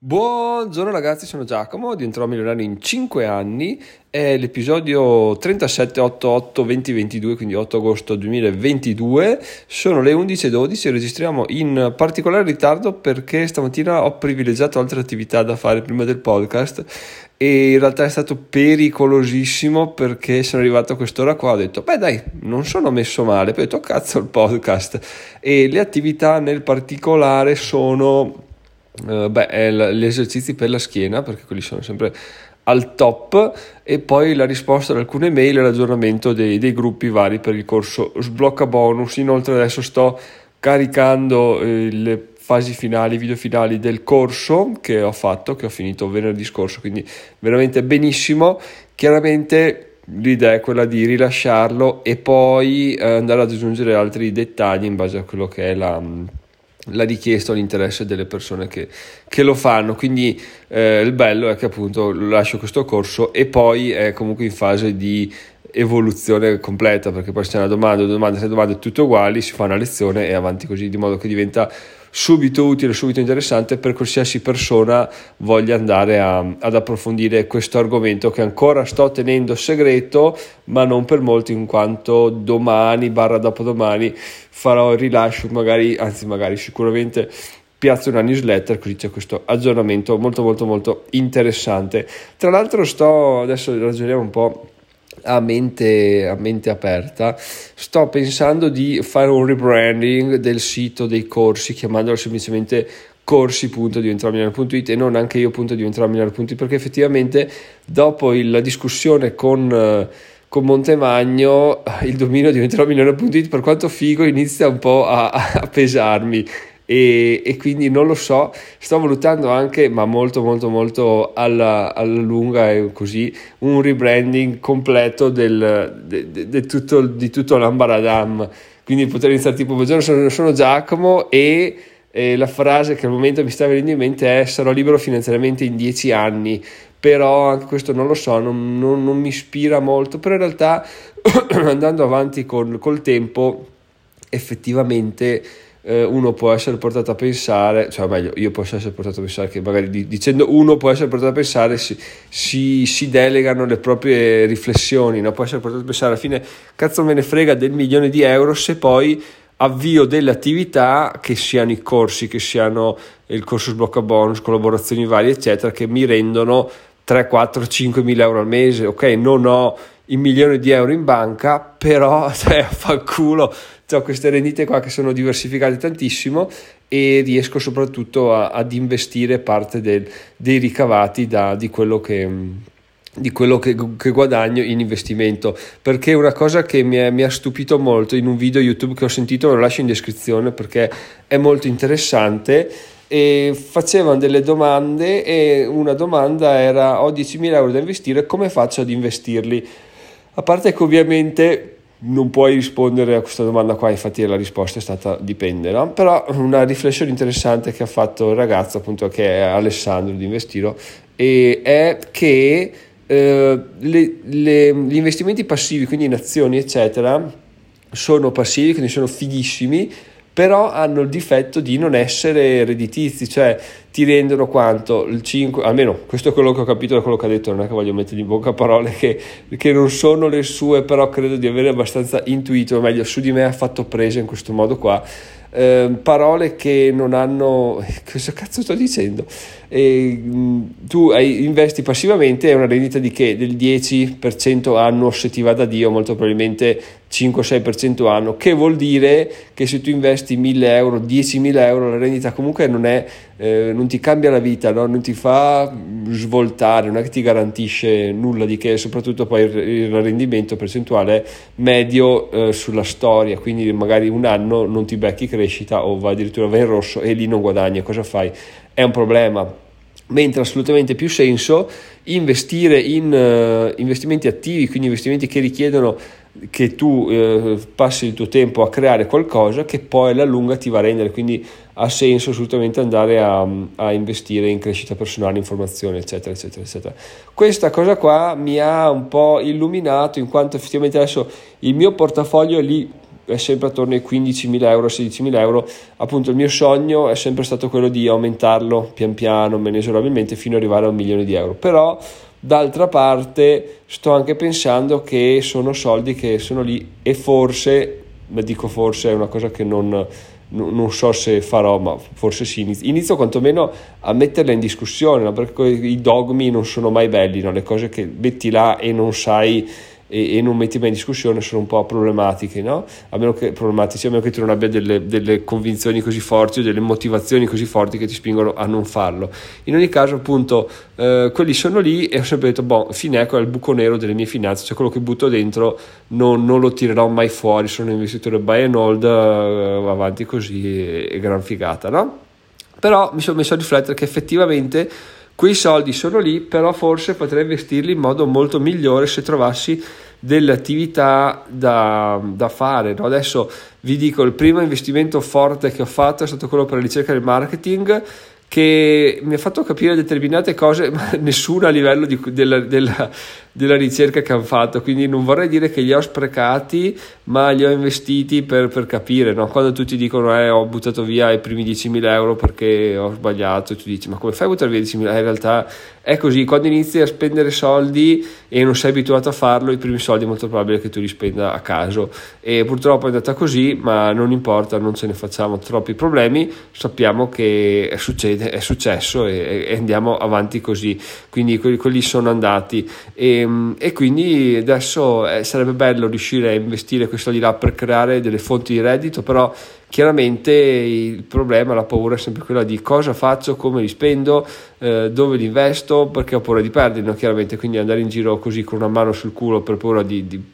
Buongiorno ragazzi, sono Giacomo, diventerò milionario in 5 anni, è l'episodio 3788-2022, quindi 8 agosto 2022, sono le 11.12 e registriamo in particolare ritardo perché stamattina ho privilegiato altre attività da fare prima del podcast e in realtà è stato pericolosissimo perché sono arrivato a quest'ora qua ho detto beh dai non sono messo male poi ho detto cazzo il podcast e le attività nel particolare sono Uh, beh, gli esercizi per la schiena, perché quelli sono sempre al top, e poi la risposta ad alcune mail e l'aggiornamento dei, dei gruppi vari per il corso Sblocca Bonus. Inoltre adesso sto caricando eh, le fasi finali, video finali del corso che ho fatto, che ho finito venerdì scorso, quindi veramente benissimo. Chiaramente l'idea è quella di rilasciarlo e poi eh, andare ad aggiungere altri dettagli in base a quello che è la la richiesta o l'interesse delle persone che, che lo fanno. Quindi eh, il bello è che appunto lascio questo corso e poi è comunque in fase di evoluzione completa perché poi c'è una domanda, due domande, tre domande tutte uguali, si fa una lezione e avanti così di modo che diventa subito utile, subito interessante per qualsiasi persona voglia andare a, ad approfondire questo argomento che ancora sto tenendo segreto, ma non per molti in quanto domani, barra dopodomani, farò il rilascio, magari, anzi magari sicuramente piazzo una newsletter così c'è questo aggiornamento molto molto molto interessante. Tra l'altro sto adesso ragioniamo un po' a mente, a mente aperta, sto pensando di fare un rebranding del sito dei corsi, chiamandolo semplicemente corsi.diventarmilionario.it e non anche io.diventarmilionario.it perché effettivamente dopo la discussione con con Montemagno il dominio diventerò milionario.it per quanto figo inizia un po' a, a pesarmi e, e, quindi non lo so, sto valutando anche, ma molto molto molto alla, alla lunga e così, un rebranding completo del, de, de, de tutto, di tutto l'ambaradam, quindi poter iniziare tipo, buongiorno sono, sono Giacomo e, e la frase che al momento mi sta venendo in mente è sarò libero finanziariamente in dieci anni, però anche questo non lo so, non, non, non mi ispira molto, però in realtà andando avanti con, col tempo effettivamente eh, uno può essere portato a pensare, cioè meglio, io posso essere portato a pensare che magari dicendo uno può essere portato a pensare si, si, si delegano le proprie riflessioni, no? può essere portato a pensare alla fine cazzo me ne frega del milione di euro se poi avvio delle attività che siano i corsi, che siano il corso sblocca bonus, collaborazioni varie eccetera che mi rendono 3, 4, 5 mila euro al mese, ok non ho il milione di euro in banca però cioè, fa culo ho queste rendite qua che sono diversificate tantissimo e riesco soprattutto a, ad investire parte del, dei ricavati da, di quello che di quello che, che, guadagno in investimento. Perché una cosa che mi, è, mi, ha stupito molto in un video youtube che ho sentito lo lascio in descrizione perché è molto interessante e facevano delle domande e una domanda era ho 10.000 euro da investire come faccio ad investirli? A parte che ovviamente non puoi rispondere a questa domanda qua, infatti la risposta è stata dipende, no? però una riflessione interessante che ha fatto il ragazzo appunto che è Alessandro di Investiro è che eh, le, le, gli investimenti passivi, quindi in azioni eccetera, sono passivi, quindi sono fighissimi, però hanno il difetto di non essere redditizi, cioè ti rendono quanto? Il 5, almeno questo è quello che ho capito da quello che ha detto, non è che voglio mettergli in bocca parole che, che non sono le sue, però credo di avere abbastanza intuito, o meglio su di me ha fatto presa in questo modo qua eh, parole che non hanno cosa cazzo sto dicendo e, tu hai, investi passivamente è una rendita di che? del 10% annuo se ti va da Dio molto probabilmente 5-6% anno che vuol dire che se tu investi 1000 euro 10.000 euro la rendita comunque non, è, eh, non ti cambia la vita no? non ti fa svoltare non è che ti garantisce nulla di che soprattutto poi il, rendimento percentuale medio eh, sulla storia quindi magari un anno non ti becchi crescita o va addirittura va in rosso e lì non guadagni, cosa fai? È un problema. Mentre assolutamente più senso investire in uh, investimenti attivi, quindi investimenti che richiedono che tu uh, passi il tuo tempo a creare qualcosa che poi alla lunga ti va a rendere, quindi ha senso assolutamente andare a, a investire in crescita personale, informazione, eccetera, eccetera, eccetera. Questa cosa qua mi ha un po' illuminato in quanto effettivamente adesso il mio portafoglio è lì è sempre attorno ai 15.000 euro, 16.000 euro. Appunto, il mio sogno è sempre stato quello di aumentarlo pian piano, inesorabilmente, fino ad arrivare a un milione di euro. Però, d'altra parte, sto anche pensando che sono soldi che sono lì e forse, ma dico forse, è una cosa che non non so se farò, ma forse sì, inizio, inizio quantomeno a metterla in discussione, no? perché i dogmi non sono mai belli, no? le cose che metti là e non sai e, e, non metti mai in discussione sono un po' problematiche, no? A meno che, problematici, a meno che tu non abbia delle, delle, convinzioni così forti o delle motivazioni così forti che ti spingono a non farlo. In ogni caso, appunto, eh, quelli sono lì e ho sempre detto, boh, Fineco è il buco nero delle mie finanze, cioè quello che butto dentro non, non lo tirerò mai fuori, sono un investitore buy and hold, eh, avanti così e gran figata, no? Però mi sono messo a riflettere che effettivamente quei soldi sono lì, però forse potrei investirli in modo molto migliore se trovassi delle attività da, da fare. No? Adesso vi dico, il primo investimento forte che ho fatto è stato quello per la ricerca del marketing che mi ha fatto capire determinate cose, ma nessuno a livello di, della, della, della, ricerca che hanno fatto. Quindi non vorrei dire che li ho sprecati, ma li ho investiti per, per capire. No? Quando tutti dicono eh, ho buttato via i primi 10.000 euro perché ho sbagliato, tu dici ma come fai a buttare via 10.000? In realtà è così, quando inizi a spendere soldi e non sei abituato a farlo, i primi soldi è molto probabile che tu li spenda a caso. E purtroppo è andata così, ma non importa, non ce ne facciamo troppi problemi, sappiamo che succede, è successo e, e andiamo avanti così. Quindi quelli, quelli sono andati. E, e quindi adesso eh, sarebbe bello riuscire a investire quei soldi là per creare delle fonti di reddito, però Chiaramente il problema, la paura è sempre quella di cosa faccio, come li spendo, eh, dove li investo, perché ho paura di perderli, chiaramente, quindi andare in giro così con una mano sul culo per paura di, di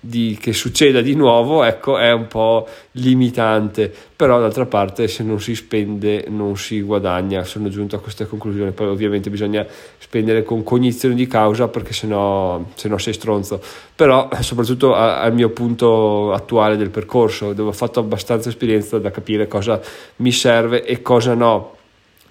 di, che succeda di nuovo, ecco, è un po' limitante, però d'altra parte se non si spende non si guadagna, sono giunto a questa conclusione, poi ovviamente bisogna spendere con cognizione di causa perché sennò, sennò sei stronzo, però soprattutto al mio punto attuale del percorso, dove ho fatto abbastanza esperienza da capire cosa mi serve e cosa no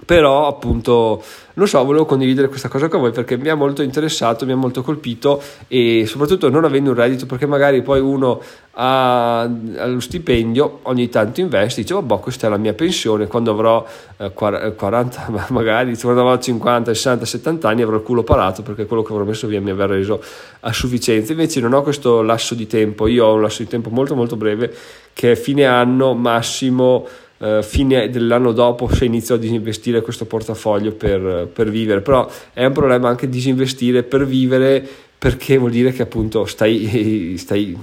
però appunto non so volevo condividere questa cosa con voi perché mi ha molto interessato mi ha molto colpito e soprattutto non avendo un reddito perché magari poi uno ha, ha lo stipendio ogni tanto investe dice oh boh questa è la mia pensione quando avrò eh, 40 magari quando avrò 50 60 70 anni avrò il culo parato perché quello che avrò messo via mi avrà reso a sufficienza. Invece non ho questo lasso di tempo io ho un lasso di tempo molto molto breve che è fine anno massimo Uh, fine dell'anno dopo se inizio a disinvestire questo portafoglio per, per, vivere. Però è un problema anche disinvestire per vivere perché vuol dire che appunto stai, stai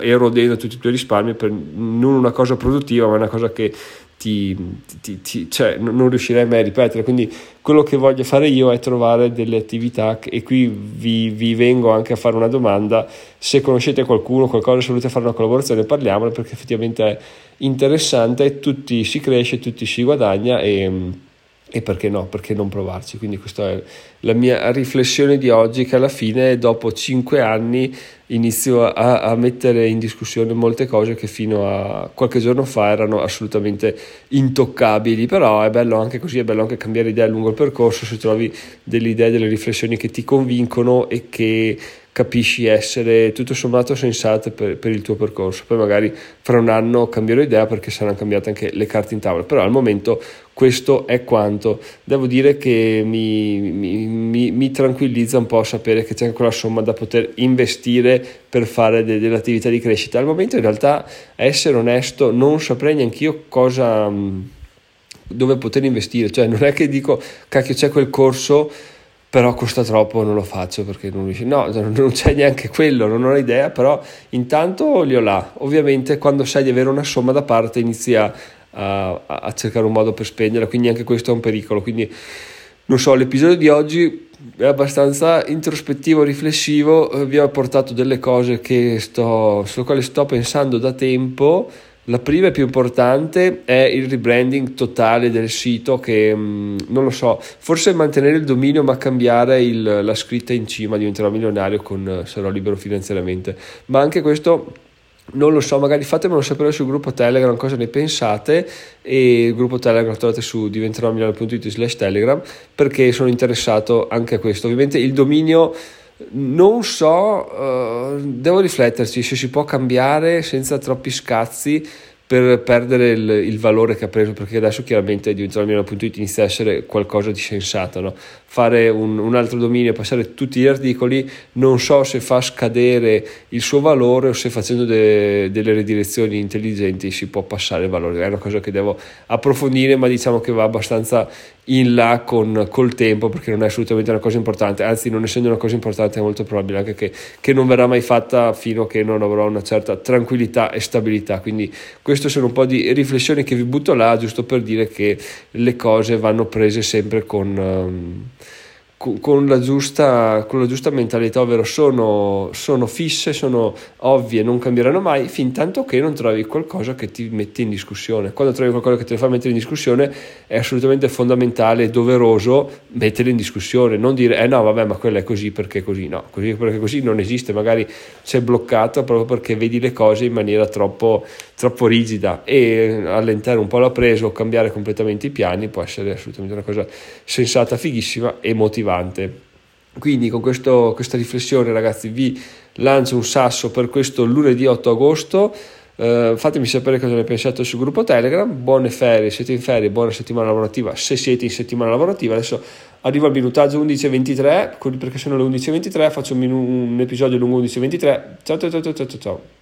erodendo tutti i tuoi risparmi per non una cosa produttiva ma una cosa che ti, ti, ti, cioè, non riuscirei mai a ripetere. Quindi quello che voglio fare io è trovare delle attività e qui vi, vi vengo anche a fare una domanda. Se conoscete qualcuno, qualcosa, se volete fare una collaborazione, parliamone perché effettivamente è interessante, tutti si cresce, tutti si guadagna e e perché no, perché non provarci? Quindi questa è la mia riflessione di oggi che alla fine dopo cinque anni inizio a, a, mettere in discussione molte cose che fino a qualche giorno fa erano assolutamente intoccabili, però è bello anche così, è bello anche cambiare idea lungo il percorso se trovi delle idee, delle riflessioni che ti convincono e che capisci essere tutto sommato sensate per, per, il tuo percorso. Poi magari fra un anno cambierò idea perché saranno cambiate anche le carte in tavola, però al momento questo è quanto. Devo dire che mi, mi, mi, mi tranquillizza un po' sapere che c'è anche quella somma da poter investire per fare de, delle attività di crescita. Al momento in realtà, essere onesto, non saprei neanche io cosa dove poter investire, cioè non è che dico cacchio c'è quel corso però costa troppo, non lo faccio perché non riesco. No, non c'è neanche quello, non ho idea, però intanto li ho là. Ovviamente quando sai di avere una somma da parte inizia a, a cercare un modo per spenderla, quindi anche questo è un pericolo. Quindi non so, l'episodio di oggi è abbastanza introspettivo, riflessivo, eh, vi ho portato delle cose che sto, sulle quali sto pensando da tempo la prima e più importante è il rebranding totale del sito che mm, non lo so, forse mantenere il dominio ma cambiare il, la scritta in cima, diventerò milionario con sarò libero finanziariamente. Ma anche questo non lo so, magari fatemelo sapere sul gruppo Telegram cosa ne pensate e il gruppo Telegram trovate su diventerò milionario.it slash Telegram perché sono interessato anche a questo. Ovviamente il dominio non so, uh, devo rifletterci se si può cambiare senza troppi scazzi per perdere il, il, valore che ha preso, perché adesso chiaramente diventare Milano.it inizia a essere qualcosa di sensato, no? fare un, un, altro dominio, passare tutti gli articoli, non so se fa scadere il suo valore o se facendo de, delle redirezioni intelligenti si può passare il valore, è una cosa che devo approfondire, ma diciamo che va abbastanza in là con, col tempo perché non è assolutamente una cosa importante, anzi non essendo una cosa importante è molto probabile anche che, che non verrà mai fatta fino a che non avrò una certa tranquillità e stabilità, quindi queste sono un po' di riflessioni che vi butto là giusto per dire che le cose vanno prese sempre con... Um, con la, giusta, con la giusta mentalità, ovvero sono, sono, fisse, sono ovvie, non cambieranno mai, fin tanto che non trovi qualcosa che ti mette in discussione. Quando trovi qualcosa che ti fa mettere in discussione è assolutamente fondamentale e doveroso metterlo in discussione, non dire eh no vabbè ma quella è così perché così, no, così perché così non esiste, magari sei bloccato proprio perché vedi le cose in maniera troppo, troppo rigida. E allentare un po' la presa o cambiare completamente i piani può essere assolutamente una cosa sensata, fighissima e motivante motivante. Quindi con questo, questa riflessione ragazzi vi lancio un sasso per questo lunedì 8 agosto. Uh, fatemi sapere cosa ne pensate sul gruppo Telegram. Buone ferie, siete in ferie, buona settimana lavorativa se siete in settimana lavorativa. Adesso arriva il minutaggio 11.23, perché sono le 11.23, faccio un, minu- un episodio lungo 11.23. Ciao ciao ciao ciao ciao ciao.